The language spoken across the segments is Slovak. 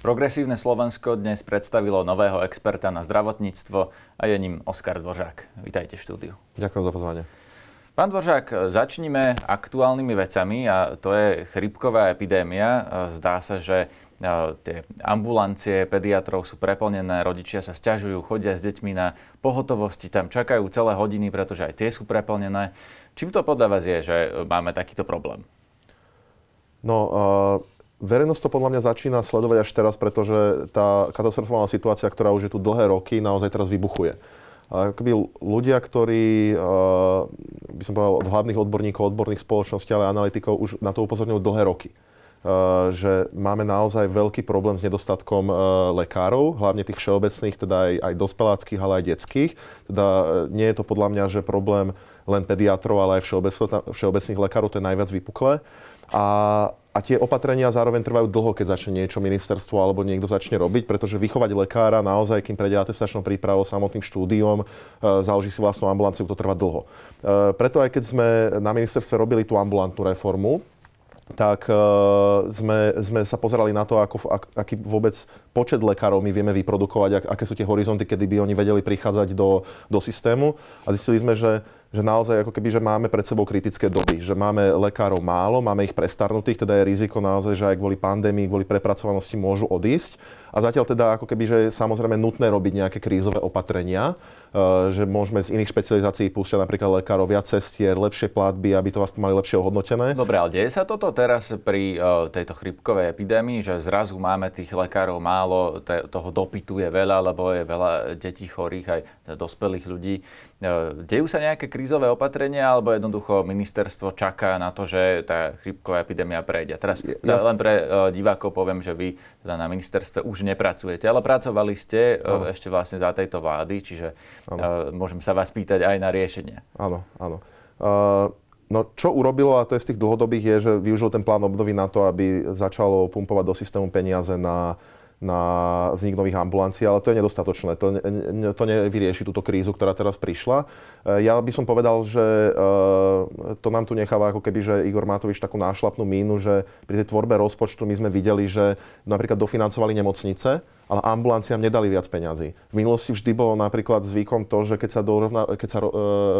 Progresívne Slovensko dnes predstavilo nového experta na zdravotníctvo a je ním Oskar Dvořák. Vítajte v štúdiu. Ďakujem za pozvanie. Pán Dvořák, začníme aktuálnymi vecami a to je chrypková epidémia. Zdá sa, že e, tie ambulancie pediatrov sú preplnené, rodičia sa stiažujú, chodia s deťmi na pohotovosti, tam čakajú celé hodiny, pretože aj tie sú preplnené. Čím to podľa vás je, že máme takýto problém? No, uh Verejnosť to podľa mňa začína sledovať až teraz, pretože tá katastrofálna situácia, ktorá už je tu dlhé roky, naozaj teraz vybuchuje. Akoby ľudia, ktorí, by som povedal, od hlavných odborníkov, odborných spoločností, ale analytikov už na to upozorňujú dlhé roky. Že máme naozaj veľký problém s nedostatkom lekárov, hlavne tých všeobecných, teda aj, aj dospeláckých, ale aj detských. Teda nie je to podľa mňa, že problém len pediatrov, ale aj všeobecných lekárov, to je najviac vypuklé. A, a tie opatrenia zároveň trvajú dlho, keď začne niečo ministerstvo alebo niekto začne robiť, pretože vychovať lekára naozaj, kým prejde atestačnou prípravou, samotným štúdiom, e, založí si vlastnú ambulanciu, to trvá dlho. E, preto aj keď sme na ministerstve robili tú ambulantnú reformu, tak uh, sme, sme sa pozerali na to, ako, ak, aký vôbec počet lekárov my vieme vyprodukovať, ak, aké sú tie horizonty, kedy by oni vedeli prichádzať do, do systému. A zistili sme, že že naozaj ako keby, že máme pred sebou kritické doby, že máme lekárov málo, máme ich prestarnutých, teda je riziko naozaj, že aj kvôli pandémii, kvôli prepracovanosti môžu odísť. A zatiaľ teda ako keby, že je samozrejme nutné robiť nejaké krízové opatrenia, Eh, že môžeme z iných špecializácií púšťať napríklad lekárov viac cestier, lepšie platby, aby to vás mali lepšie ohodnotené. Dobre, ale deje sa toto teraz pri uh, tejto chrypkovej epidémii, že zrazu máme tých lekárov málo, toho dopytu je veľa, lebo je veľa detí chorých, aj dospelých ľudí. Uh, dejú sa nejaké krízové opatrenia, alebo jednoducho ministerstvo čaká na to, že tá chrypková epidémia prejde? Teraz ja, len pre divákov poviem, že vy teda na ministerstve už nepracujete, ale pracovali ste uh, ešte vlastne za tejto vlády, čiže Ano. Môžem sa vás pýtať aj na riešenie. Áno, áno. Uh, no čo urobilo, a to je z tých dlhodobých, je, že využil ten plán obnovy na to, aby začalo pumpovať do systému peniaze na na vznik nových ambulancií, ale to je nedostatočné. To, ne, to nevyrieši túto krízu, ktorá teraz prišla. E, ja by som povedal, že e, to nám tu necháva ako keby, že Igor Matovič takú nášlapnú mínu, že pri tej tvorbe rozpočtu my sme videli, že napríklad dofinancovali nemocnice, ale ambulanciám nedali viac peňazí. V minulosti vždy bolo napríklad zvykom to, že keď sa, dorovna, keď sa e,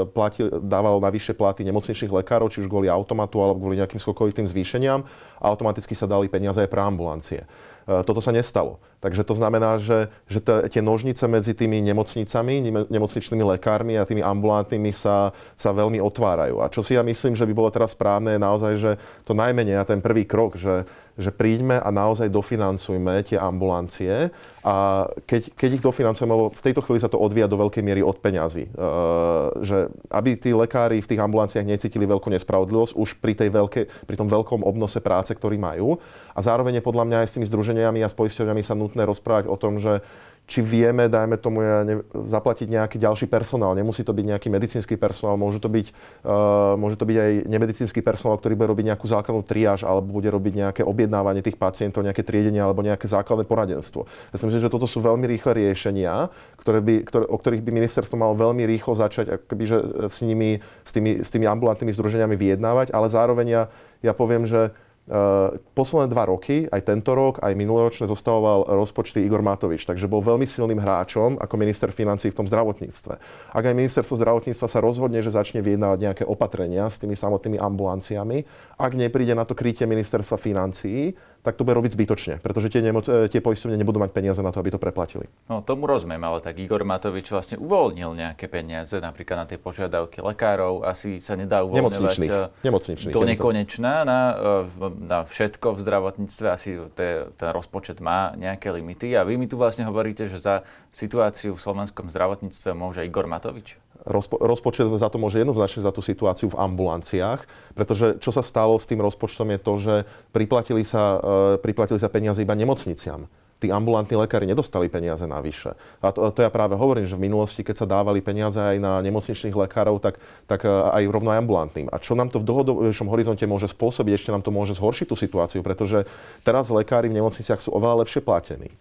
plati, dávalo na vyššie platy nemocničných lekárov, či už kvôli automatu alebo kvôli nejakým skokovitým zvýšeniam, automaticky sa dali peniaze aj pre ambulancie. E, toto sa nestalo. Takže to znamená, že, že tie nožnice medzi tými nemocnicami, nemocničnými lekármi a tými ambulantnými sa, sa veľmi otvárajú. A čo si ja myslím, že by bolo teraz správne, je naozaj, že to najmenej a ten prvý krok, že, že príďme a naozaj dofinancujme tie ambulancie a keď, keď ich dofinancujeme, lebo v tejto chvíli sa to odvíja do veľkej miery od peňazí, uh, že aby tí lekári v tých ambulanciách necítili veľkú nespravodlivosť už pri, tej veľké, pri tom veľkom obnose práce, ktorý majú. A zároveň podľa mňa aj s tými združeniami a s poisťovňami sa nutné rozprávať o tom, že či vieme, dajme tomu, ja ne, zaplatiť nejaký ďalší personál. Nemusí to byť nejaký medicínsky personál, môže to byť, uh, môže to byť aj nemedicínsky personál, ktorý bude robiť nejakú základnú triáž alebo bude robiť nejaké objednávanie tých pacientov, nejaké triedenie alebo nejaké základné poradenstvo. Ja si myslím, že toto sú veľmi rýchle riešenia, ktoré by, ktoré, o ktorých by ministerstvo malo veľmi rýchlo začať akoby, že s, nimi, s, tými, s tými ambulantnými združeniami vyjednávať, ale zároveň ja, ja poviem, že posledné dva roky, aj tento rok, aj minuloročne zostavoval rozpočty Igor Matovič, takže bol veľmi silným hráčom ako minister financí v tom zdravotníctve. Ak aj ministerstvo zdravotníctva sa rozhodne, že začne vyjednávať nejaké opatrenia s tými samotnými ambulanciami, ak nepríde na to krytie ministerstva financií, tak to bude robiť zbytočne, pretože tie, nemoc, e, tie poistovne nebudú mať peniaze na to, aby to preplatili. No tomu rozumiem, ale tak Igor Matovič vlastne uvoľnil nejaké peniaze, napríklad na tie požiadavky lekárov, asi sa nedá uvoľňovať nemocničných, e, nemocničných, do nekonečná na, e, na všetko v zdravotníctve, asi te, ten rozpočet má nejaké limity a vy mi tu vlastne hovoríte, že za situáciu v slovenskom zdravotníctve môže Igor Matovič? Rozpo, rozpočet za to môže jednoznačne za tú situáciu v ambulanciách, pretože čo sa stalo s tým rozpočtom je to, že priplatili sa, e, priplatili sa peniaze iba nemocniciam tí ambulantní lekári nedostali peniaze navyše. A to, to ja práve hovorím, že v minulosti, keď sa dávali peniaze aj na nemocničných lekárov, tak, tak e, aj rovno aj ambulantným. A čo nám to v dlhodobejšom horizonte môže spôsobiť, ešte nám to môže zhoršiť tú situáciu, pretože teraz lekári v nemocniciach sú oveľa lepšie platení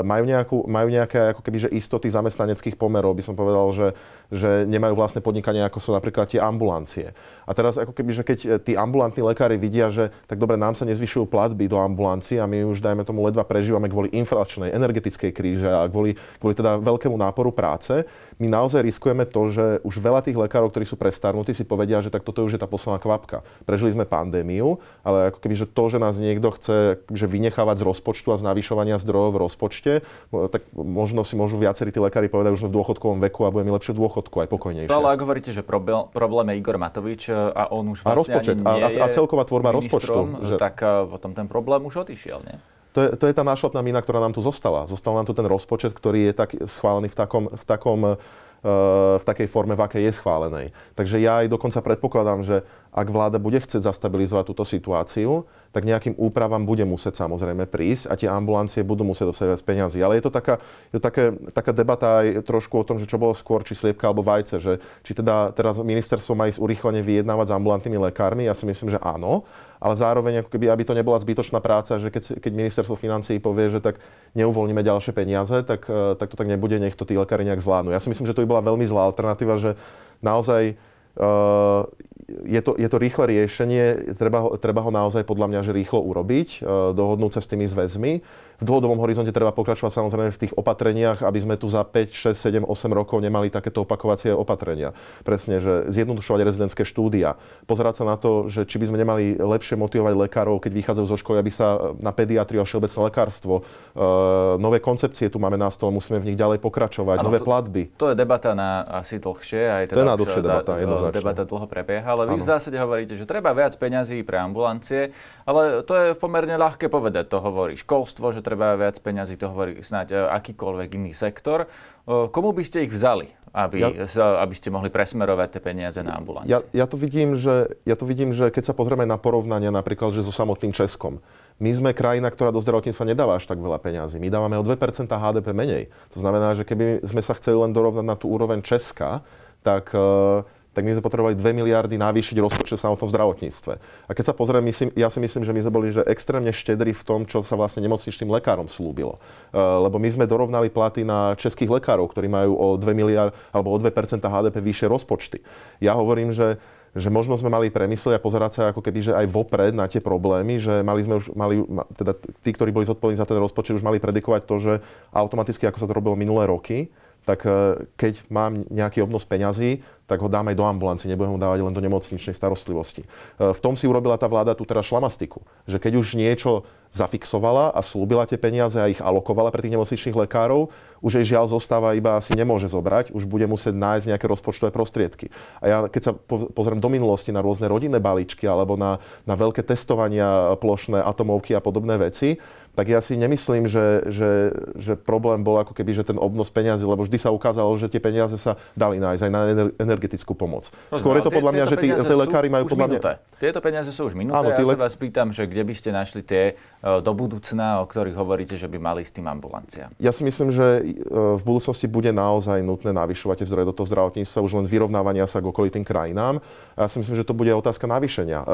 majú, nejakú, majú nejaké ako keby, že istoty zamestnaneckých pomerov, by som povedal, že, že nemajú vlastné podnikanie, ako sú napríklad tie ambulancie. A teraz ako keby, že keď e, tí ambulantní lekári vidia, že tak dobre, nám sa nezvyšujú platby do ambulancií a my už, dajme tomu, ledva prežívame kvôli inflačnej, energetickej kríže a kvôli, kvôli teda veľkému náporu práce, my naozaj riskujeme to, že už veľa tých lekárov, ktorí sú prestarnutí, si povedia, že tak toto už je tá posledná kvapka. Prežili sme pandémiu, ale ako keby, že to, že nás niekto chce že vynechávať z rozpočtu a z navyšovania zdrojov v rozpočte, tak možno si môžu viacerí tí lekári povedať, že sme v dôchodkovom veku a budeme lepšie dôchodku, aj pokojnejšie. No, ale ak hovoríte, že problém je Igor Matovič e, a on už vlastne a rozpočet, ani nie a, a celková tvorba rozpočtu. Že... Tak e, potom ten problém už odišiel, nie? To je, to je tá nášlapná mina, ktorá nám tu zostala. Zostal nám tu ten rozpočet, ktorý je tak schválený v takom, v takom v takej forme, v akej je schválenej. Takže ja aj dokonca predpokladám, že ak vláda bude chcieť zastabilizovať túto situáciu, tak nejakým úpravám bude musieť samozrejme prísť a tie ambulancie budú musieť dostať viac peniazy. Ale je to taká, je to také, taká debata aj trošku o tom, že čo bolo skôr, či sliepka alebo vajce, že či teda teraz ministerstvo má ísť urýchlene vyjednávať s ambulantnými lekármi, ja si myslím, že áno, ale zároveň ako keby, aby to nebola zbytočná práca, že keď, keď ministerstvo financií povie, že tak neuvoľníme ďalšie peniaze, tak, eh, tak to tak nebude, nech to tí lekári nejak zvládnu. Ja si myslím, že to by bola veľmi zlá alternatíva, že naozaj uh, je to, je to rýchle riešenie, treba ho, treba ho naozaj podľa mňa že rýchlo urobiť, uh, dohodnúť sa s tými zväzmi v dlhodobom horizonte treba pokračovať samozrejme v tých opatreniach, aby sme tu za 5, 6, 7, 8 rokov nemali takéto opakovacie opatrenia. Presne, že zjednodušovať rezidentské štúdia, pozerať sa na to, že či by sme nemali lepšie motivovať lekárov, keď vychádzajú zo školy, aby sa na pediatriu a všeobecné lekárstvo, uh, nové koncepcie tu máme na stole, musíme v nich ďalej pokračovať, ano, nové to, platby. To je debata na asi dlhšie, aj teda to je na dlhšie debata, jednoznačne. Debata dlho prebieha, ale vy ano. v zásade hovoríte, že treba viac peňazí pre ambulancie, ale to je pomerne ľahké povedať, to hovorí školstvo, že treba viac peňazí, to hovorí snáď e, akýkoľvek iný sektor. E, komu by ste ich vzali, aby, ja, aby ste mohli presmerovať tie peniaze na ambulancie? Ja, ja, to vidím, že, ja to vidím, že keď sa pozrieme na porovnania napríklad že so samotným Českom, my sme krajina, ktorá do zdravotníctva nedáva až tak veľa peňazí. My dávame o 2% HDP menej. To znamená, že keby sme sa chceli len dorovnať na tú úroveň Česka, tak uh, tak my sme potrebovali 2 miliardy navýšiť rozpočet samotnom zdravotníctve. A keď sa pozrieme, myslím, ja si myslím, že my sme boli že extrémne štedri v tom, čo sa vlastne nemocničným lekárom slúbilo. Uh, lebo my sme dorovnali platy na českých lekárov, ktorí majú o 2 miliard alebo o 2% HDP vyššie rozpočty. Ja hovorím, že že možno sme mali premyslieť a pozerať sa ako keby, že aj vopred na tie problémy, že mali sme už, mali, teda tí, ktorí boli zodpovední za ten rozpočet, už mali predikovať to, že automaticky, ako sa to robilo minulé roky, tak e, keď mám nejaký obnos peňazí, tak ho dám aj do ambulancie, nebudem ho dávať len do nemocničnej starostlivosti. E, v tom si urobila tá vláda tu teraz šlamastiku, že keď už niečo zafixovala a slúbila tie peniaze a ich alokovala pre tých nemocničných lekárov, už jej žiaľ zostáva iba asi nemôže zobrať, už bude musieť nájsť nejaké rozpočtové prostriedky. A ja keď sa pozriem do minulosti na rôzne rodinné balíčky alebo na, na veľké testovania plošné atomovky a podobné veci, tak ja si nemyslím, že, že, že problém bol ako keby že ten obnos peniazy, lebo vždy sa ukázalo, že tie peniaze sa dali nájsť aj na energetickú pomoc. Skôr je to podľa mňa, že tí, tí lekári majú podľa mňa... Tieto peniaze sú už minuté. Áno, ja le... sa vás pýtam, že kde by ste našli tie e, do budúcna, o ktorých hovoríte, že by mali s tým ambulancia? Ja si myslím, že e, v budúcnosti bude naozaj nutné navyšovať tie zdroje do toho zdravotníctva, už len vyrovnávania sa k okolitým krajinám. Ja si myslím, že to bude otázka navýšenia. E,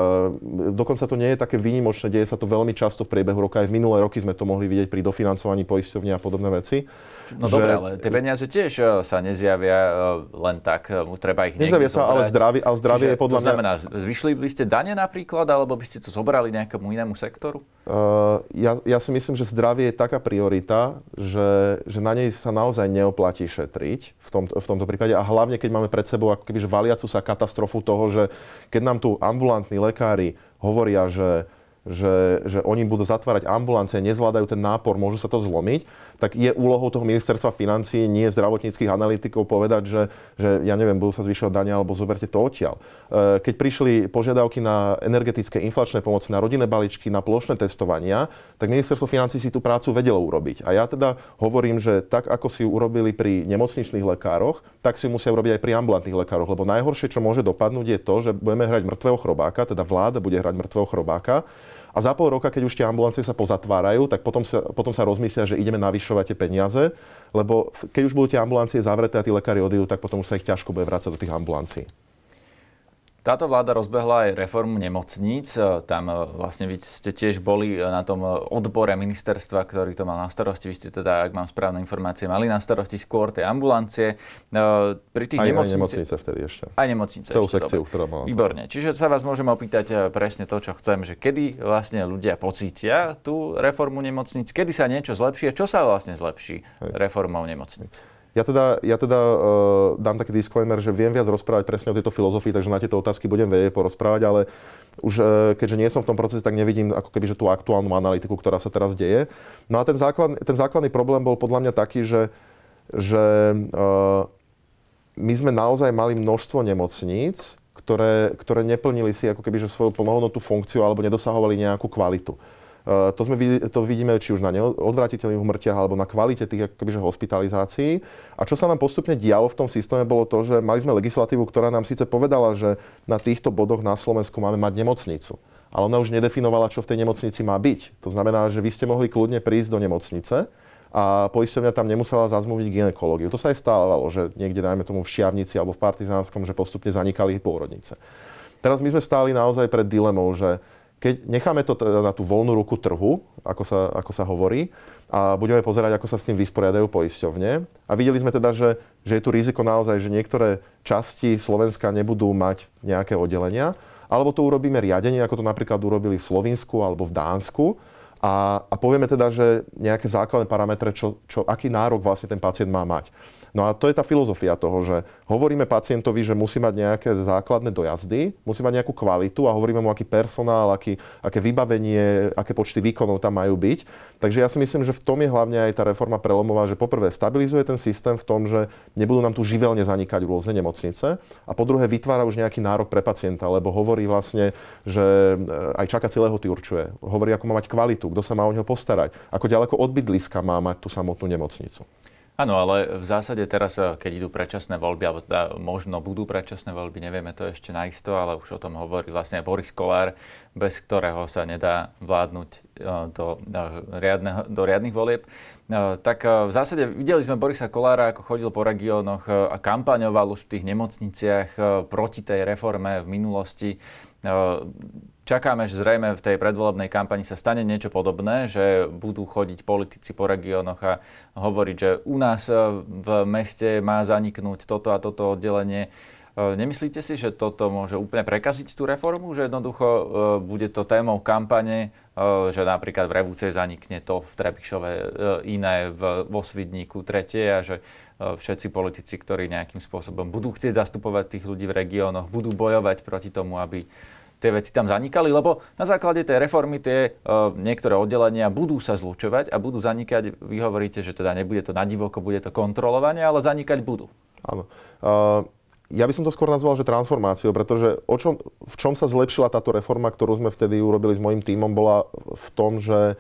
dokonca to nie je také výnimočné, deje sa to veľmi často v priebehu roka. Aj v minulé roky sme to mohli vidieť pri dofinancovaní poisťovní a podobné veci. No že... dobre, ale tie peniaze tiež e, sa nezjavia e, len tak, e, treba ich Nezjavia sa, ale zdravie, ale zdravie Čiže je podľa to znamená, mňa... zvyšli by ste dane napríklad, alebo by ste to zobrali nejakému inému sektoru? Uh, ja, ja si myslím, že zdravie je taká priorita, že, že na nej sa naozaj neoplatí šetriť v, tom, v tomto prípade a hlavne, keď máme pred sebou ako keby, valiacu sa katastrofu toho, že keď nám tu ambulantní lekári hovoria, že že, že oni budú zatvárať ambulancie, nezvládajú ten nápor, môžu sa to zlomiť, tak je úlohou toho ministerstva financí, nie zdravotníckých analytikov povedať, že, že ja neviem, budú sa zvyšovať dania alebo zoberte to odtiaľ. E, keď prišli požiadavky na energetické inflačné pomoci, na rodinné balíčky, na plošné testovania, tak ministerstvo financí si tú prácu vedelo urobiť. A ja teda hovorím, že tak ako si urobili pri nemocničných lekároch, tak si musia urobiť aj pri ambulantných lekároch. Lebo najhoršie, čo môže dopadnúť, je to, že budeme hrať mŕtvého chrobáka, teda vláda bude hrať mŕtvého chrobáka a za pol roka, keď už tie ambulancie sa pozatvárajú, tak potom sa, potom sa rozmyslia, že ideme navyšovať tie peniaze, lebo keď už budú tie ambulancie zavreté a tí lekári odídu, tak potom už sa ich ťažko bude vrácať do tých ambulancií. Táto vláda rozbehla aj reformu nemocníc. Tam e, vlastne vy ste tiež boli na tom odbore ministerstva, ktorý to mal na starosti. Vy ste teda, ak mám správne informácie, mali na starosti skôr tie ambulancie. Pri tých aj, nemocnice... aj nemocnice vtedy ešte. Aj nemocnice Celú ešte, sekciu, dobre. ktorá mala. Výborne. Čiže sa vás môžem opýtať presne to, čo chcem, že kedy vlastne ľudia pocítia tú reformu nemocníc, kedy sa niečo zlepší a čo sa vlastne zlepší reformou nemocníc? Ja teda, ja teda uh, dám taký disclaimer, že viem viac rozprávať presne o tejto filozofii, takže na tieto otázky budem vedieť porozprávať, ale už uh, keďže nie som v tom procese, tak nevidím ako keby že tú aktuálnu analytiku, ktorá sa teraz deje. No a ten, základ, ten základný problém bol podľa mňa taký, že, že uh, my sme naozaj mali množstvo nemocníc, ktoré, ktoré neplnili si ako keby že svoju plnohodnotnú funkciu alebo nedosahovali nejakú kvalitu. Eh, to, sme, to vidíme či už na odvratiteľných umrtiach alebo na kvalite tých akobyže hospitalizácií. A čo sa nám postupne dialo v tom systéme, bolo to, že mali sme legislatívu, ktorá nám síce povedala, že na týchto bodoch na Slovensku máme mať nemocnicu. Ale ona už nedefinovala, čo v tej nemocnici má byť. To znamená, že vy ste mohli kľudne prísť do nemocnice a poisťovňa tam nemusela zazmluviť ginekológiu. To sa aj stávalo, že niekde, dajme tomu v Šiavnici alebo v Partizánskom, že postupne zanikali pôrodnice. Teraz my sme stáli naozaj pred dilemou, že keď necháme to teda na tú voľnú ruku trhu, ako sa, ako sa hovorí, a budeme pozerať, ako sa s tým vysporiadajú poisťovne. A videli sme teda, že, že je tu riziko naozaj, že niektoré časti Slovenska nebudú mať nejaké oddelenia, alebo to urobíme riadenie, ako to napríklad urobili v Slovinsku alebo v Dánsku, a, a povieme teda, že nejaké základné parametre, čo, čo, aký nárok vlastne ten pacient má mať. No a to je tá filozofia toho, že hovoríme pacientovi, že musí mať nejaké základné dojazdy, musí mať nejakú kvalitu a hovoríme mu, aký personál, aký, aké vybavenie, aké počty výkonov tam majú byť. Takže ja si myslím, že v tom je hlavne aj tá reforma prelomová, že poprvé stabilizuje ten systém v tom, že nebudú nám tu živelne zanikať rôzne nemocnice a po druhé vytvára už nejaký nárok pre pacienta, lebo hovorí vlastne, že eh, aj čakací lehoty určuje. Hovorí, ako má mať kvalitu, kto sa má o neho postarať, ako ďaleko od bydliska má mať tú samotnú nemocnicu. Áno, ale v zásade teraz, eh, keď idú predčasné voľby, alebo teda možno budú predčasné voľby, nevieme to ešte naisto, ale už o tom hovorí vlastne Boris Kolár, bez ktorého sa nedá vládnuť eh, do, riadneho, do riadnych volieb. Eh, tak v zásade videli sme Borisa Kolára, ako chodil po regiónoch a kampaňoval už v tých nemocniciach proti tej reforme v minulosti Čakáme, že zrejme v tej predvolebnej kampani sa stane niečo podobné, že budú chodiť politici po regiónoch a hovoriť, že u nás v meste má zaniknúť toto a toto oddelenie. E, nemyslíte si, že toto môže úplne prekaziť tú reformu? Že jednoducho e, bude to témou kampane, že napríklad v Revúcej zanikne to v Trebišove iné, v, vo Svidníku tretie a že všetci politici, ktorí nejakým spôsobom budú chcieť zastupovať tých ľudí v regiónoch, budú bojovať proti tomu, aby tie veci tam zanikali, lebo na základe tej reformy tie uh, niektoré oddelenia budú sa zlučovať a budú zanikať. Vy hovoríte, že teda nebude to na divoko, bude to kontrolovanie, ale zanikať budú. Áno. Uh, ja by som to skôr nazval, že transformáciou, pretože o čom, v čom sa zlepšila táto reforma, ktorú sme vtedy urobili s mojím tímom, bola v tom, že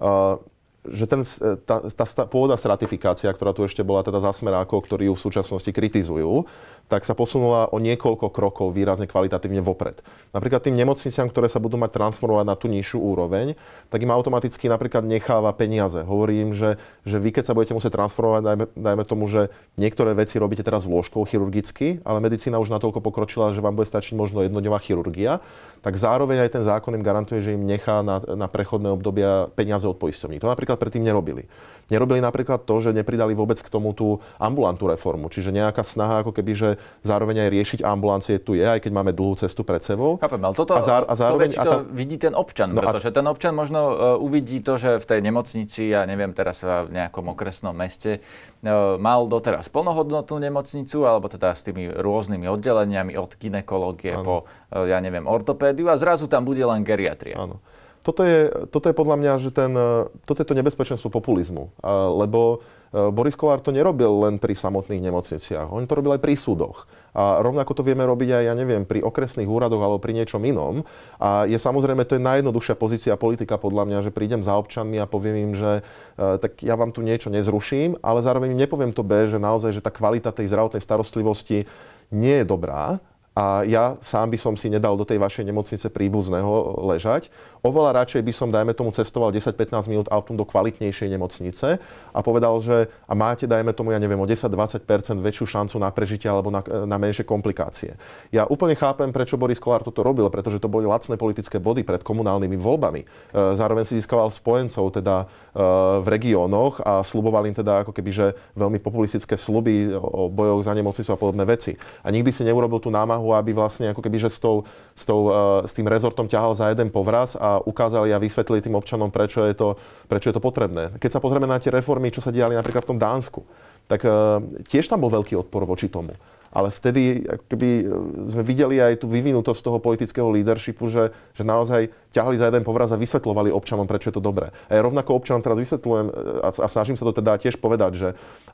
uh, že ten, tá, tá, tá pôvodná stratifikácia, ktorá tu ešte bola teda za ktorí ju v súčasnosti kritizujú, tak sa posunula o niekoľko krokov výrazne kvalitatívne vopred. Napríklad tým nemocniciam, ktoré sa budú mať transformovať na tú nižšiu úroveň, tak im automaticky napríklad necháva peniaze. Hovorí im, že, že vy keď sa budete musieť transformovať, dajme, dajme tomu, že niektoré veci robíte teraz vložkou chirurgicky, ale medicína už natoľko pokročila, že vám bude stačiť možno jednodňová chirurgia, tak zároveň aj ten zákon im garantuje, že im nechá na, na prechodné obdobia peniaze od poisťovní. To napríklad predtým nerobili. Nerobili napríklad to, že nepridali vôbec k tomu tú ambulantú reformu. Čiže nejaká snaha ako keby, že zároveň aj riešiť ambulancie tu je, aj keď máme dlhú cestu pred sebou. Chápem, ale toto a, zá, a zároveň, to, a tá... vidí ten občan, no pretože a... ten občan možno uh, uvidí to, že v tej nemocnici, ja neviem teraz v nejakom okresnom meste, uh, mal doteraz plnohodnotnú nemocnicu, alebo teda s tými rôznymi oddeleniami od ginekológie po, uh, ja neviem, ortopédiu a zrazu tam bude len geriatria. Áno toto je, toto je podľa mňa, že ten, e, toto je to nebezpečenstvo populizmu. Lebo e, Boris Kolár to nerobil len pri samotných nemocniciach, on to robil aj pri súdoch. A rovnako to vieme robiť aj, ja neviem, pri okresných úradoch alebo pri niečom inom. A je samozrejme, to je najjednoduchšia pozícia politika podľa mňa, že prídem za občanmi a poviem im, že e, tak ja vám tu niečo nezruším, ale zároveň im nepoviem to B, že naozaj, že tá kvalita tej zdravotnej starostlivosti nie je dobrá a ja sám by som si nedal do tej vašej nemocnice príbuzného ležať. Oveľa radšej by som, dajme tomu, cestoval 10-15 minút autom do kvalitnejšej nemocnice a povedal, že a máte, dajme tomu, ja neviem, o 10-20% väčšiu šancu na prežitie alebo na, na menšie komplikácie. Ja úplne chápem, prečo Boris Kolár toto robil, pretože to boli lacné politické body pred komunálnymi voľbami. E, zároveň si získaval spojencov teda e, v regiónoch a sluboval im teda ako keby, že veľmi populistické sluby o bojoch za nemocnicu a podobné veci. A nikdy si neurobil tú námahu, aby vlastne ako keby, že s, tou, s, tou, e, s tým rezortom ťahal za jeden povraz a ukázali a vysvetlili tým občanom, prečo je, to, prečo je to potrebné. Keď sa pozrieme na tie reformy, čo sa diali napríklad v tom Dánsku, tak uh, tiež tam bol veľký odpor voči tomu. Ale vtedy keby e, sme videli aj tú vyvinutosť toho politického leadershipu, že, že naozaj ťahali za jeden povraz a vysvetľovali občanom, prečo je to dobré. A ja rovnako občanom teraz vysvetľujem a, a snažím sa to teda tiež povedať, že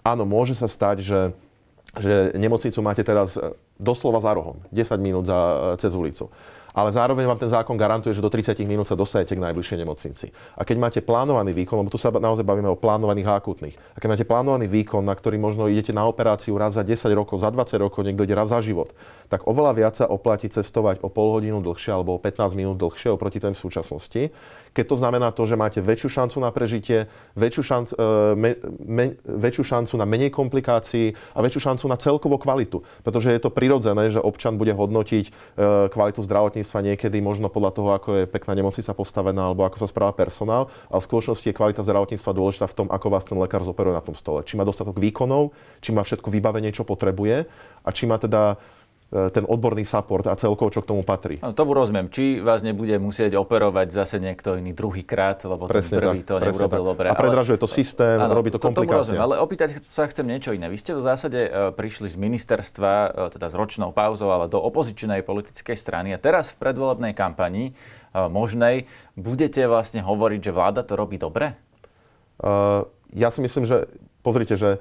áno, môže sa stať, že že nemocnicu máte teraz doslova za rohom, 10 minút za, cez ulicu ale zároveň vám ten zákon garantuje, že do 30 minút sa dostanete k najbližšej nemocnici. A keď máte plánovaný výkon, lebo tu sa naozaj bavíme o plánovaných a akutných, a keď máte plánovaný výkon, na ktorý možno idete na operáciu raz za 10 rokov, za 20 rokov, niekto ide raz za život, tak oveľa viac sa oplatí cestovať o pol hodinu dlhšie alebo o 15 minút dlhšie oproti v súčasnosti, keď to znamená to, že máte väčšiu šancu na prežitie, väčšiu, šanc, e, me, me, väčšiu šancu na menej komplikácií a väčšiu šancu na celkovú kvalitu. Pretože je to prirodzené, že občan bude hodnotiť e, kvalitu zdravotníctva niekedy možno podľa toho, ako je pekná nemocnica postavená alebo ako sa správa personál, ale v skutočnosti je kvalita zdravotníctva dôležitá v tom, ako vás ten lekár zoperuje na tom stole. Či má dostatok výkonov, či má všetko vybavenie, čo potrebuje a či má teda ten odborný support a celkovo, čo k tomu patrí. No, tomu rozumiem. Či vás nebude musieť operovať zase niekto iný druhý krát, lebo presne ten prvý tak, to neurobil dobre. A predražuje to systém, áno, robí to, to komplikácie. Rozumiem, ale opýtať sa chcem niečo iné. Vy ste v zásade uh, prišli z ministerstva, uh, teda s ročnou pauzou, ale do opozičnej politickej strany a teraz v predvolebnej kampani uh, možnej budete vlastne hovoriť, že vláda to robí dobre? ja si myslím, že pozrite, že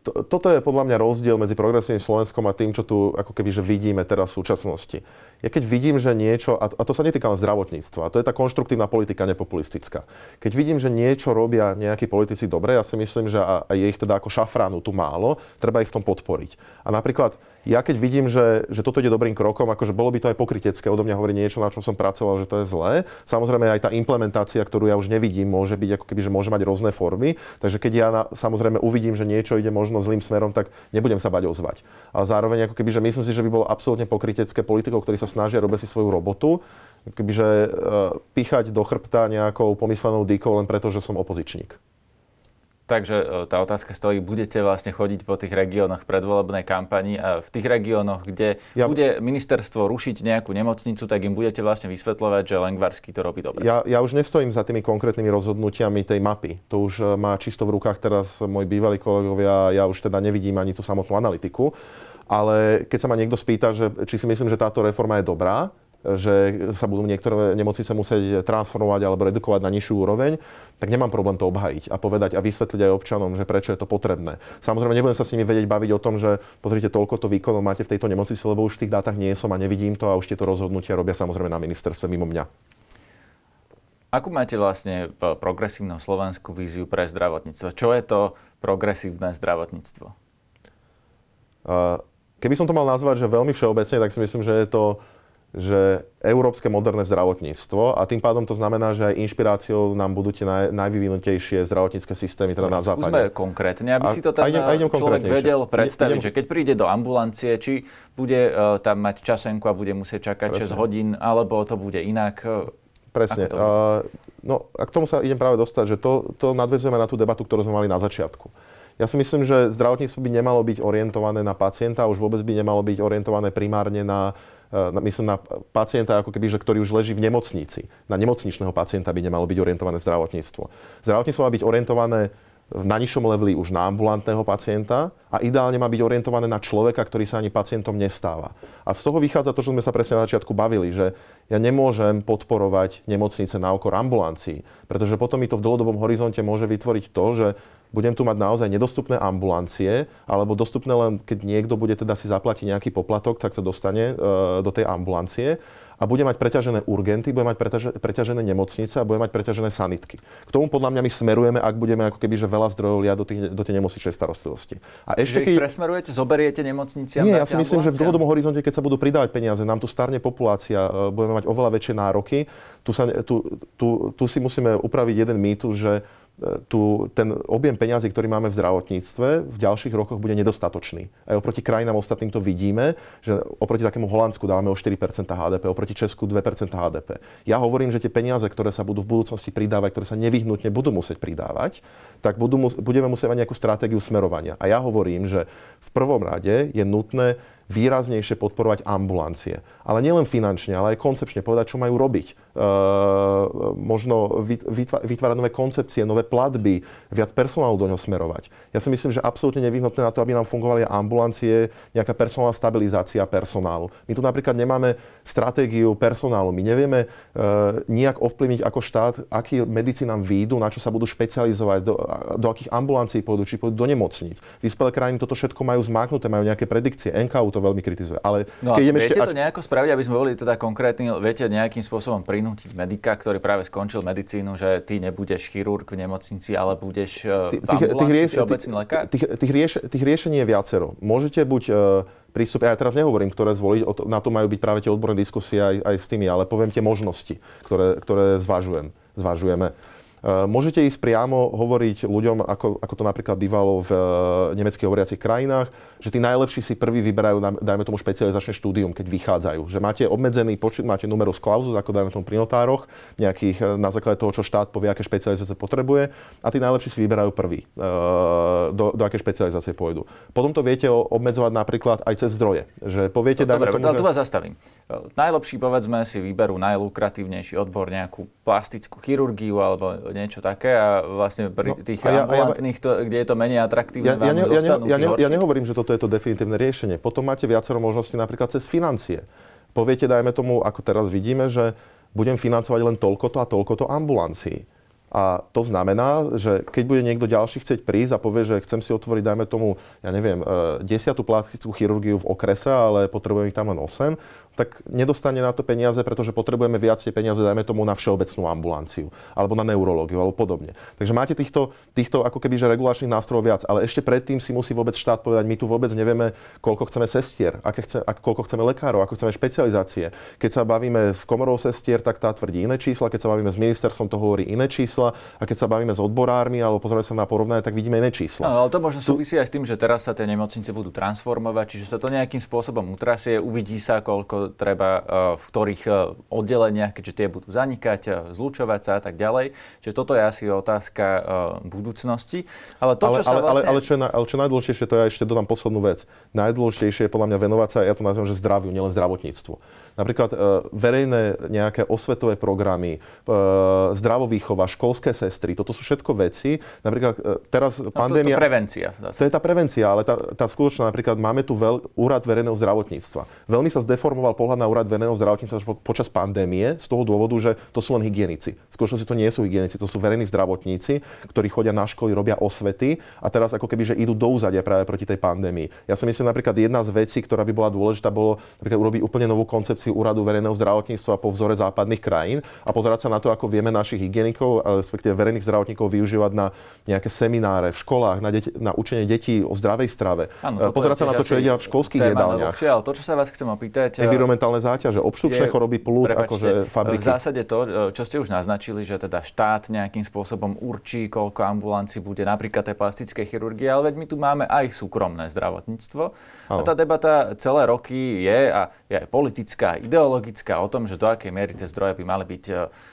to, toto je podľa mňa rozdiel medzi progresívnym Slovenskom a tým, čo tu ako keby že vidíme teraz v súčasnosti. Ja keď vidím, že niečo, a, a to sa netýka len zdravotníctva, a to je tá konštruktívna politika, nepopulistická. Keď vidím, že niečo robia nejakí politici dobre, ja si myslím, že a, a je ich teda ako šafránu tu málo, treba ich v tom podporiť. A napríklad ja keď vidím, že, že toto ide dobrým krokom, akože bolo by to aj pokrytecké odo mňa hovoriť niečo, na čom som pracoval, že to je zlé. Samozrejme aj tá implementácia, ktorú ja už nevidím, môže byť ako keby, že môže mať rôzne formy. Takže keď ja na, samozrejme uvidím, že niečo ide možno zlým smerom, tak nebudem sa bať ozvať. Ale zároveň ako keby, že myslím si, že by bolo absolútne pokrytecké politikov, ktorí sa snažia robiť si svoju robotu, kebyže uh, pichať do chrbta nejakou pomyslenou dýkou len preto, že som opozičník. Takže e, tá otázka stojí, budete vlastne chodiť po tých regiónoch predvolebnej kampani a v tých regiónoch, kde ja, bude ministerstvo rušiť nejakú nemocnicu, tak im budete vlastne vysvetľovať, že Lengvarsky to robí dobre. Ja, ja už nestojím za tými konkrétnymi rozhodnutiami tej mapy. To už e, má čisto v rukách teraz môj bývalí kolegovia, ja už teda nevidím ani tú samotnú analytiku. Ale keď sa ma niekto spýta, že, či si myslím, že táto reforma je dobrá, že sa budú niektoré nemocnice musieť transformovať alebo redukovať na nižšiu úroveň, tak nemám problém to obhajiť a povedať a vysvetliť aj občanom, že prečo je to potrebné. Samozrejme, nebudem sa s nimi vedieť baviť o tom, že pozrite, toľko to výkonov máte v tejto nemocnici, lebo už v tých dátach nie som a nevidím to a už tieto rozhodnutia robia samozrejme na ministerstve mimo mňa. Akú máte vlastne v progresívnom Slovensku víziu pre zdravotníctvo? Čo je to progresívne zdravotníctvo? Keby som to mal nazvať, že veľmi všeobecne, tak si myslím, že je to že európske moderné zdravotníctvo a tým pádom to znamená, že aj inšpiráciou nám budú tie naj, najvyvinutejšie zdravotnícke systémy teda no, na západe. Skúsme konkrétne, aby a, si to ten idem, idem človek vedel predstaviť, idem, že keď príde do ambulancie, či bude uh, tam mať časenku a bude musieť čakať presne. 6 hodín, alebo to bude inak. E, presne. Uh, no a k tomu sa idem práve dostať, že to, to nadvezujeme na tú debatu, ktorú sme mali na začiatku. Ja si myslím, že zdravotníctvo by nemalo byť orientované na pacienta, už vôbec by nemalo byť orientované primárne na myslím na pacienta, ako keby, že, ktorý už leží v nemocnici. Na nemocničného pacienta by nemalo byť orientované zdravotníctvo. Zdravotníctvo má byť orientované na nižšom leveli už na ambulantného pacienta a ideálne má byť orientované na človeka, ktorý sa ani pacientom nestáva. A z toho vychádza to, čo sme sa presne na začiatku bavili, že ja nemôžem podporovať nemocnice na okor ambulancií, pretože potom mi to v dlhodobom horizonte môže vytvoriť to, že budem tu mať naozaj nedostupné ambulancie, alebo dostupné len, keď niekto bude teda si zaplatiť nejaký poplatok, tak sa dostane e, do tej ambulancie. a bude mať preťažené urgenty, bude mať preťažené nemocnice a bude mať preťažené sanitky. K tomu podľa mňa my smerujeme, ak budeme ako keby že veľa zdrojov liať do, tých, do tej nemocničnej starostlivosti. A ešte keď... presmerujete, zoberiete nemocnici Nie, ja si myslím, že v dlhodobom horizonte, keď sa budú pridávať peniaze, nám tu starne populácia, e, budeme mať oveľa väčšie nároky. Tu, sa, tu, tu, tu si musíme upraviť jeden mýtus, že tu, ten objem peňazí, ktorý máme v zdravotníctve, v ďalších rokoch bude nedostatočný. Aj oproti krajinám ostatným to vidíme, že oproti takému Holandsku dávame o 4% HDP, oproti Česku 2% HDP. Ja hovorím, že tie peniaze, ktoré sa budú v budúcnosti pridávať, ktoré sa nevyhnutne budú musieť pridávať, tak budú, budeme musieť mať nejakú stratégiu smerovania. A ja hovorím, že v prvom rade je nutné výraznejšie podporovať ambulancie. Ale nielen finančne, ale aj koncepčne povedať, čo majú robiť. E, možno vytvárať nové koncepcie, nové platby, viac personálu do ňoho smerovať. Ja si myslím, že absolútne nevyhnutné na to, aby nám fungovali ambulancie, nejaká personálna stabilizácia personálu. My tu napríklad nemáme stratégiu personálu. My nevieme e, nijak ovplyvniť ako štát, akí medici nám výjdu, na čo sa budú špecializovať, do, do akých ambulancií pôjdu, či pôjdu do nemocníc. Vyspelé krajiny toto všetko majú zmáknuté, majú nejaké predikcie. NKU to to veľmi kritizuje. Ale no keď viete ešte... to nejako spraviť, aby sme boli teda konkrétni, viete nejakým spôsobom prinútiť medika, ktorý práve skončil medicínu, že ty nebudeš chirurg v nemocnici, ale budeš e, v ambulancii, obecný lekár? Tých, tých, rieš, tých riešení je viacero. Môžete buď uh, prístup, ja teraz nehovorím, ktoré zvoliť, na to majú byť práve tie odborné diskusie aj, aj s tými, ale poviem tie možnosti, ktoré, ktoré zvažujem, zvažujeme. Eh, môžete ísť priamo hovoriť ľuďom, ako, ako to napríklad bývalo v nemeckých hovoriacich krajinách, že tí najlepší si prvý vyberajú, dajme tomu špecializačné štúdium, keď vychádzajú. Že máte obmedzený počet, máte numerus clausus, ako dajme tomu pri notároch, nejakých eh, na základe toho, čo štát povie, aké špecializácie potrebuje. A tí najlepší si vyberajú prvý, do, do aké špecializácie pôjdu. Potom to viete obmedzovať napríklad aj cez zdroje. Že poviete, no, dajme dobre, tomu, že... tu vás zastavím. Najlepší, povedzme, si vyberú najlukratívnejší odbor, nejakú plastickú chirurgiu alebo niečo také a vlastne pri no, tých ja, ambulantných, ja, to, kde je to menej atraktívne, ja, ja, ja, ne, ja, ne, ja nehovorím, že toto je to definitívne riešenie. Potom máte viacero možností napríklad cez financie. Poviete, dajme tomu, ako teraz vidíme, že budem financovať len toľkoto a toľkoto ambulancií. A to znamená, že keď bude niekto ďalší chcieť prísť a povie, že chcem si otvoriť, dajme tomu, ja neviem, e, desiatú plastickú chirurgiu v okrese, ale potrebujem ich tam len 8, tak nedostane na to peniaze, pretože potrebujeme viac tie peniaze, dajme tomu, na všeobecnú ambulanciu, alebo na neurológiu, alebo podobne. Takže máte týchto, týchto ako keby, že regulačných nástrojov viac, ale ešte predtým si musí vôbec štát povedať, my tu vôbec nevieme, koľko chceme sestier, aké chce, ak, koľko chceme lekárov, ako chceme špecializácie. Keď sa bavíme s komorou sestier, tak tá tvrdí iné čísla, keď sa bavíme s ministerstvom, to hovorí iné čísla, a keď sa bavíme s odborármi alebo pozrieme sa na porovnanie, tak vidíme iné čísla. No, ale to možno súvisí aj s tým, že teraz sa tie nemocnice budú transformovať, čiže sa to nejakým spôsobom utrasie, uvidí sa, koľko treba e, v ktorých e, oddeleniach, keďže tie budú zanikať, e, zlučovať sa a tak ďalej. Čiže toto je asi otázka budúcnosti. Ale to, čo ale, sa vlastne... ale, ale, čo je, ale čo najdôležitejšie, to ja ešte dodám poslednú vec. Najdôležitejšie je podľa mňa venovať sa, ja to nazývam, že zdraviu, nielen zdravotníctvu. Napríklad verejné nejaké osvetové programy, zdravovýchova, školské sestry, toto sú všetko veci. Napríklad teraz no, pandémia... To, to prevencia. To je tá prevencia, ale tá, tá skutočná, napríklad máme tu veľ, úrad verejného zdravotníctva. Veľmi sa zdeformoval pohľad na úrad verejného zdravotníctva počas pandémie z toho dôvodu, že to sú len hygienici. V skutočnosti to nie sú hygienici, to sú verejní zdravotníci, ktorí chodia na školy, robia osvety a teraz ako keby, že idú do úzadia práve proti tej pandémii. Ja si myslím napríklad jedna z vecí, ktorá by bola dôležitá, bolo napríklad urobiť úplne novú koncepciu úradu verejného zdravotníctva po vzore západných krajín a pozerať sa na to, ako vieme našich hygienikov, respektíve verejných zdravotníkov využívať na nejaké semináre v školách, na, deti, na učenie detí o zdravej strave. Ano, pozerať sa na to, čo jedia v školských jedálniach. To, čo sa vás chcem opýtať... Environmentálne záťaže, obštrukčné choroby plúc, prepačte, akože fabriky. V zásade to, čo ste už naznačili, že teda štát nejakým spôsobom určí, koľko ambulancií bude napríklad tej plastickej chirurgie, ale veď my tu máme aj súkromné zdravotníctvo. A tá debata celé roky je a je aj politická, ideologická o tom, že do akej miery tie zdroje by mali byť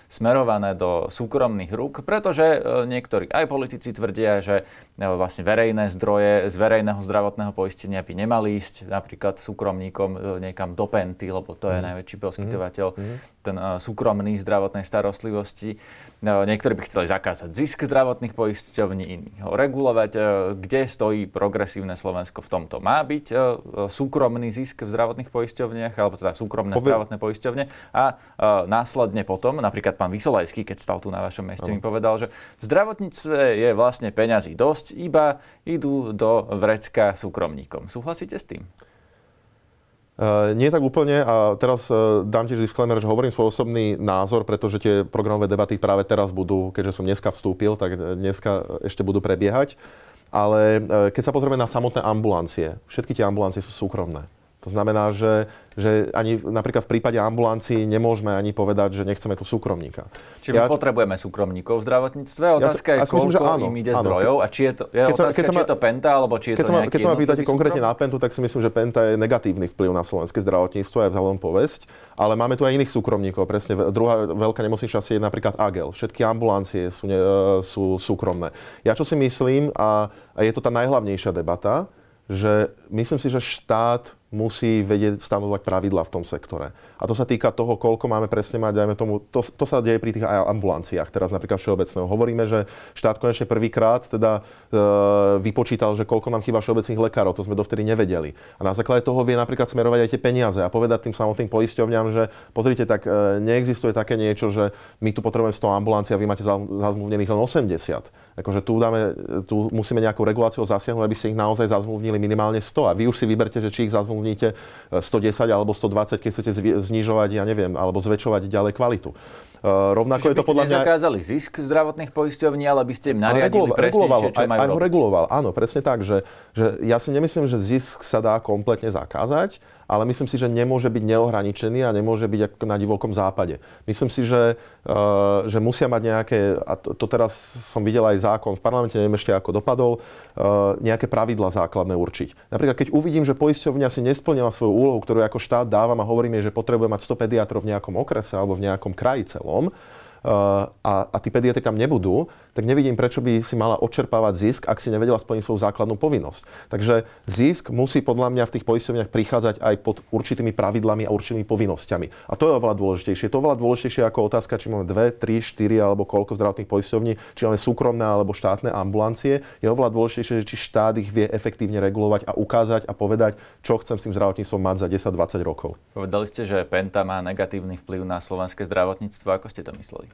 smerované do súkromných rúk, pretože e, niektorí aj politici tvrdia, že e, vlastne verejné zdroje z verejného zdravotného poistenia by nemali ísť napríklad súkromníkom e, niekam do Penty, lebo to je mm. najväčší poskytovateľ mm. ten súkromný zdravotnej starostlivosti. Niektorí by chceli zakázať zisk zdravotných poisťovní, iní ho regulovať. Kde stojí progresívne Slovensko v tomto? Má byť súkromný zisk v zdravotných poisťovniach, alebo teda súkromné Poved... zdravotné poisťovne a následne potom, napríklad pán Vysolajský, keď stal tu na vašom mieste, mi povedal, že v zdravotníctve je vlastne peňazí dosť, iba idú do vrecka súkromníkom. Súhlasíte s tým? Uh, nie tak úplne a teraz uh, dám tiež disclaimer, že hovorím svoj osobný názor, pretože tie programové debaty práve teraz budú, keďže som dneska vstúpil, tak dneska ešte budú prebiehať. Ale keď sa pozrieme na samotné ambulancie, všetky tie ambulancie sú súkromné. To znamená, že, že ani napríklad v prípade ambulancií nemôžeme ani povedať, že nechceme tu súkromníka. Čiže ja, my potrebujeme súkromníkov v zdravotníctve? Otázka ja, je, ja koľko myslím, že áno, im ide áno. zdrojov a či je to, je keď otázka, keď sa ma, či je to Penta, alebo či je keď to nejaký Keď sa ma pýtate konkrétne na Pentu, tak si myslím, že Penta je negatívny vplyv na slovenské zdravotníctvo aj vzhľadom povesť. Ale máme tu aj iných súkromníkov. Presne druhá veľká nemocničná je napríklad Agel. Všetky ambulancie sú, ne, sú súkromné. Ja čo si myslím, a, a je to tá najhlavnejšia debata, že myslím si, že štát musí vedieť stanovať pravidla v tom sektore. A to sa týka toho, koľko máme presne mať, dajme tomu, to, to sa deje pri tých ambulanciách, teraz napríklad všeobecného. Hovoríme, že štát konečne prvýkrát teda e, vypočítal, že koľko nám chýba všeobecných lekárov, to sme dovtedy nevedeli. A na základe toho vie napríklad smerovať aj tie peniaze a povedať tým samotným poisťovňam, že pozrite, tak e, neexistuje také niečo, že my tu potrebujeme 100 ambulancií a vy máte zazmluvnených len 80. Akože tu, dáme, tu musíme nejakou reguláciou zasiahnuť, aby ste ich naozaj zazmluvnili minimálne 100. A vy už si vyberte, že či ich zazmluvníte 110 alebo 120, keď chcete znižovať, ja neviem, alebo zväčšovať ďalej kvalitu. Uh, rovnako Čiže je to podľa mňa... zakázali zisk zdravotných poisťovní, ale by ste im nariadili presne, čo majú aj, aj ho reguloval, áno, presne tak, že, že ja si nemyslím, že zisk sa dá kompletne zakázať, ale myslím si, že nemôže byť neohraničený a nemôže byť ako na divokom západe. Myslím si, že, uh, že musia mať nejaké, a to, teraz som videl aj zákon v parlamente, neviem ešte ako dopadol, uh, nejaké pravidla základné určiť. Napríklad, keď uvidím, že poisťovňa si nesplnila svoju úlohu, ktorú ako štát dávam a hovoríme, že potrebuje mať 100 pediatrov v nejakom okrese alebo v nejakom kraji celom, a, a tí pediatri tam nebudú, tak nevidím, prečo by si mala odčerpávať zisk, ak si nevedela splniť svoju základnú povinnosť. Takže zisk musí podľa mňa v tých poisťovniach prichádzať aj pod určitými pravidlami a určitými povinnosťami. A to je oveľa dôležitejšie. To je oveľa dôležitejšie ako otázka, či máme 2, 3, 4 alebo koľko zdravotných poisťovní, či máme súkromné alebo štátne ambulancie. Je oveľa dôležitejšie, či štát ich vie efektívne regulovať a ukázať a povedať, čo chcem s tým zdravotníctvom mať za 10-20 rokov. Povedali ste, že Penta má negatívny vplyv na slovenské zdravotníctvo. Ako ste to mysleli?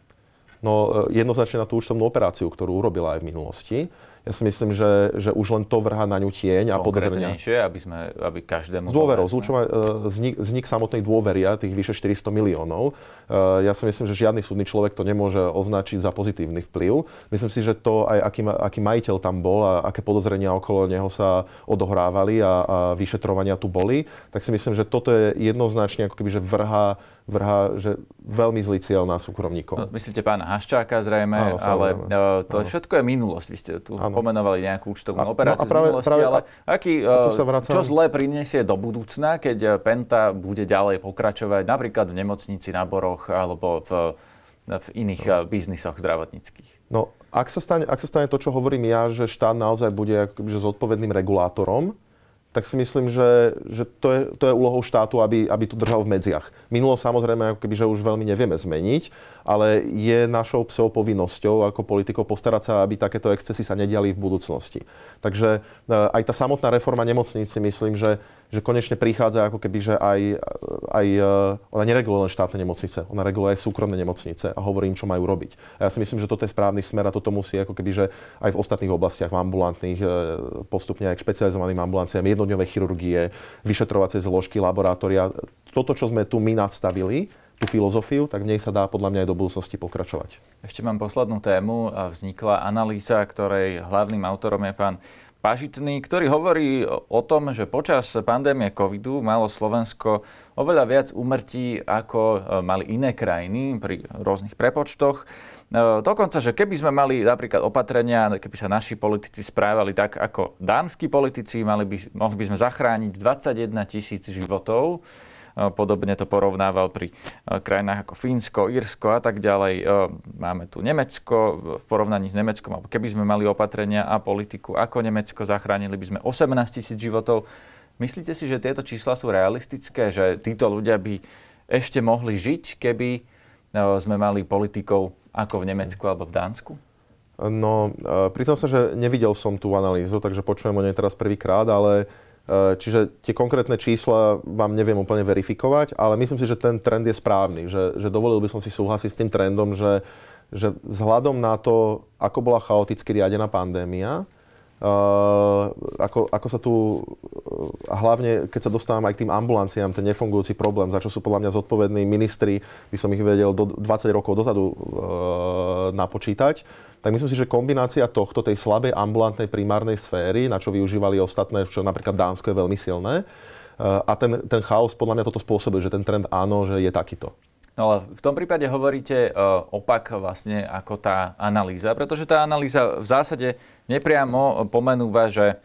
No e, jednoznačne na tú účtovnú operáciu, ktorú urobila aj v minulosti. Ja si myslím, že, že už len to vrhá na ňu tieň a podozrenia. aby, sme, aby každému... S dôverou, zlučovať, e, vznik, vznik samotnej dôvery a tých vyše 400 miliónov. E, ja si myslím, že žiadny súdny človek to nemôže označiť za pozitívny vplyv. Myslím si, že to aj aký, aký majiteľ tam bol a aké podozrenia okolo neho sa odohrávali a, a vyšetrovania tu boli, tak si myslím, že toto je jednoznačne ako keby, že vrha vrhá že veľmi zlý cieľ na súkromníkov. No, myslíte pána Haščáka zrejme, Áno, ale uh, to Áno. všetko je minulosť. Vy ste tu Áno. pomenovali nejakú účtovnú operáciu no a práve, z minulosti, práve, ale aký, uh, čo zlé prinesie do budúcna, keď e, Penta bude ďalej pokračovať napríklad v nemocnici na Boroch alebo v, v iných no. biznisoch zdravotníckých? No, ak sa, stane, ak sa stane to, čo hovorím ja, že štát naozaj bude že zodpovedným regulátorom, tak si myslím, že, že to, je, to je úlohou štátu, aby, aby to držal v medziach. Minulo samozrejme, ako keby, že už veľmi nevieme zmeniť, ale je našou psou povinnosťou ako politikov postarať sa, aby takéto excesy sa nediali v budúcnosti. Takže e, aj tá samotná reforma nemocníc si myslím, že že konečne prichádza ako keby, že aj, aj eh, ona nereguluje len štátne nemocnice, ona reguluje aj súkromné nemocnice a hovorí im, čo majú robiť. A ja si myslím, že toto je správny smer a toto musí ako keby, že aj v ostatných oblastiach, v ambulantných, eh, postupne aj k špecializovaným ambulanciám, jednodňové chirurgie, vyšetrovacie zložky, laboratória. Toto, čo sme tu my nastavili, tú filozofiu, tak v nej sa dá podľa mňa aj do budúcnosti pokračovať. Ešte mám poslednú tému. Vznikla analýza, ktorej hlavným autorom je pán Pažitný, ktorý hovorí o tom, že počas pandémie covidu malo Slovensko oveľa viac umrtí, ako e, mali iné krajiny pri rôznych prepočtoch. E, dokonca, že keby sme mali napríklad opatrenia, keby sa naši politici správali tak ako dánsky politici, mali by, mohli by sme zachrániť 21 tisíc životov. Podobne to porovnával pri krajinách ako Fínsko, Írsko a tak ďalej. Máme tu Nemecko v porovnaní s Nemeckom, alebo keby sme mali opatrenia a politiku ako Nemecko, zachránili by sme 18 tisíc životov. Myslíte si, že tieto čísla sú realistické, že títo ľudia by ešte mohli žiť, keby sme mali politikov ako v Nemecku alebo v Dánsku? No, priznám sa, že nevidel som tú analýzu, takže počujem o nej teraz prvýkrát, ale čiže tie konkrétne čísla vám neviem úplne verifikovať, ale myslím si, že ten trend je správny. Že, že dovolil by som si súhlasiť s tým trendom, že, že vzhľadom na to, ako bola chaoticky riadená pandémia, Uh, ako, ako sa tu, a hlavne keď sa dostávam aj k tým ambulanciám, ten nefungujúci problém, za čo sú podľa mňa zodpovední ministri, by som ich vedel do 20 rokov dozadu napočítať, tak myslím si, že kombinácia tohto, tej slabej ambulantnej primárnej sféry, na čo využívali ostatné, čo napríklad Dánsko je veľmi silné, uh, a ten, ten chaos podľa mňa toto spôsobuje, že ten trend áno, že je takýto. No ale v tom prípade hovoríte uh, opak vlastne ako tá analýza, pretože tá analýza v zásade nepriamo pomenúva, že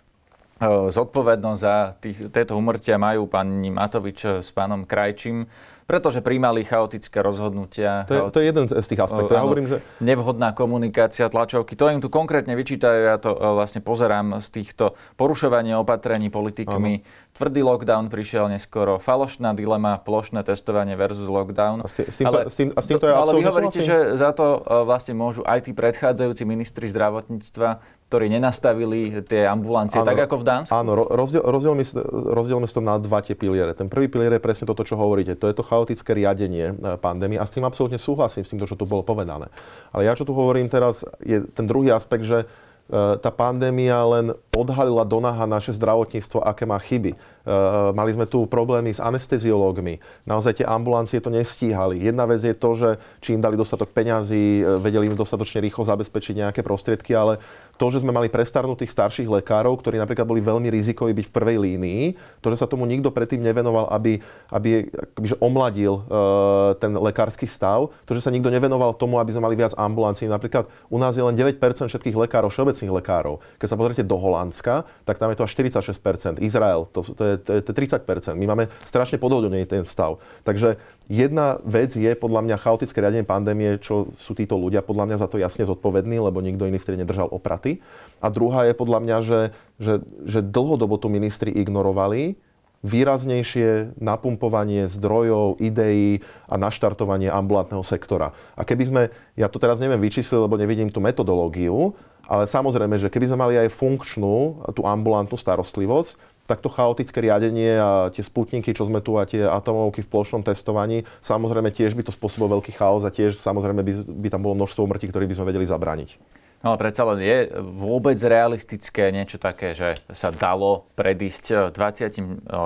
zodpovednosť za tých, tieto umrtia majú pani Matovič s pánom Krajčím, pretože príjmali chaotické rozhodnutia. To je, to je jeden z tých aspektov. Ja hovorím, že... Nevhodná komunikácia tlačovky. To im tu konkrétne vyčítajú. Ja to e, vlastne pozerám z týchto porušovania opatrení politikmi. Ano. Tvrdý lockdown prišiel neskoro. Falošná dilema, plošné testovanie versus lockdown. A s, tým, ale, s, tým, a s týmto ja Ale vy hovoríte, že za to e, vlastne môžu aj tí predchádzajúci ministri zdravotníctva, ktorí nenastavili tie ambulancie áno, tak ako v Dánsku? Áno, rozdiel, rozdielme, rozdielme to na dva tie piliere. Ten prvý pilier je presne toto, čo hovoríte. To je to chaotické riadenie e, pandémie a s tým absolútne súhlasím, s tým, čo tu bolo povedané. Ale ja, čo tu hovorím teraz, je ten druhý aspekt, že E, tá pandémia len odhalila do naha naše zdravotníctvo, aké má chyby. E, mali sme tu problémy s anesteziológmi. Naozaj tie ambulancie to nestíhali. Jedna vec je to, že či im dali dostatok peňazí, e, vedeli im dostatočne rýchlo zabezpečiť nejaké prostriedky, ale to, že sme mali prestarnutých starších lekárov, ktorí napríklad boli veľmi rizikoví byť v prvej línii, to, že sa tomu nikto predtým nevenoval, aby, aby že omladil uh, ten lekársky stav, to, že sa nikto nevenoval tomu, aby sme mali viac ambulancií. Napríklad u nás je len 9% všetkých lekárov, všeobecných lekárov. Keď sa pozriete do Holandska, tak tam je to až 46%. Izrael, to, to, je, to je 30%. My máme strašne podobný ten stav. Takže Jedna vec je podľa mňa chaotické riadenie pandémie, čo sú títo ľudia podľa mňa za to jasne zodpovední, lebo nikto iný vtedy nedržal opraty. A druhá je podľa mňa, že, že, že dlhodobo tu ministri ignorovali výraznejšie napumpovanie zdrojov, ideí a naštartovanie ambulantného sektora. A keby sme, ja to teraz neviem vyčísliť, lebo nevidím tú metodológiu, ale samozrejme, že keby sme mali aj funkčnú tú ambulantnú starostlivosť, takto chaotické riadenie a tie sputniky, čo sme tu a tie atomovky v plošnom testovaní, samozrejme tiež by to spôsobilo veľký chaos a tiež samozrejme by, by tam bolo množstvo umrtí, ktoré by sme vedeli zabrániť. No ale predsa len je vôbec realistické niečo také, že sa dalo predísť 20 eh,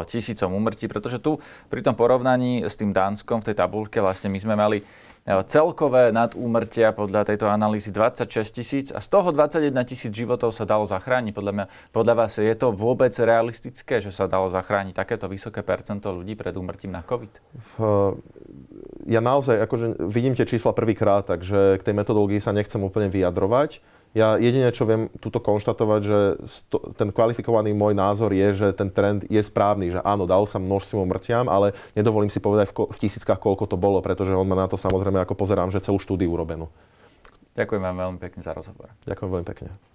tisícom umrtí, pretože tu pri tom porovnaní s tým Dánskom v tej tabulke vlastne my sme mali celkové nadúmrtia podľa tejto analýzy 26 tisíc a z toho 21 tisíc životov sa dalo zachrániť. Podľa, mňa, podľa vás je to vôbec realistické, že sa dalo zachrániť takéto vysoké percento ľudí pred úmrtím na COVID? Ja naozaj akože vidím tie čísla prvýkrát, takže k tej metodológii sa nechcem úplne vyjadrovať. Ja jedine, čo viem tuto konštatovať, že sto, ten kvalifikovaný môj názor je, že ten trend je správny, že áno, dal sa množstvo mŕťam, ale nedovolím si povedať v, v tisíckach, koľko to bolo, pretože on má na to samozrejme, ako pozerám, že celú štúdiu urobenú. Ďakujem vám veľmi pekne za rozhovor. Ďakujem veľmi pekne.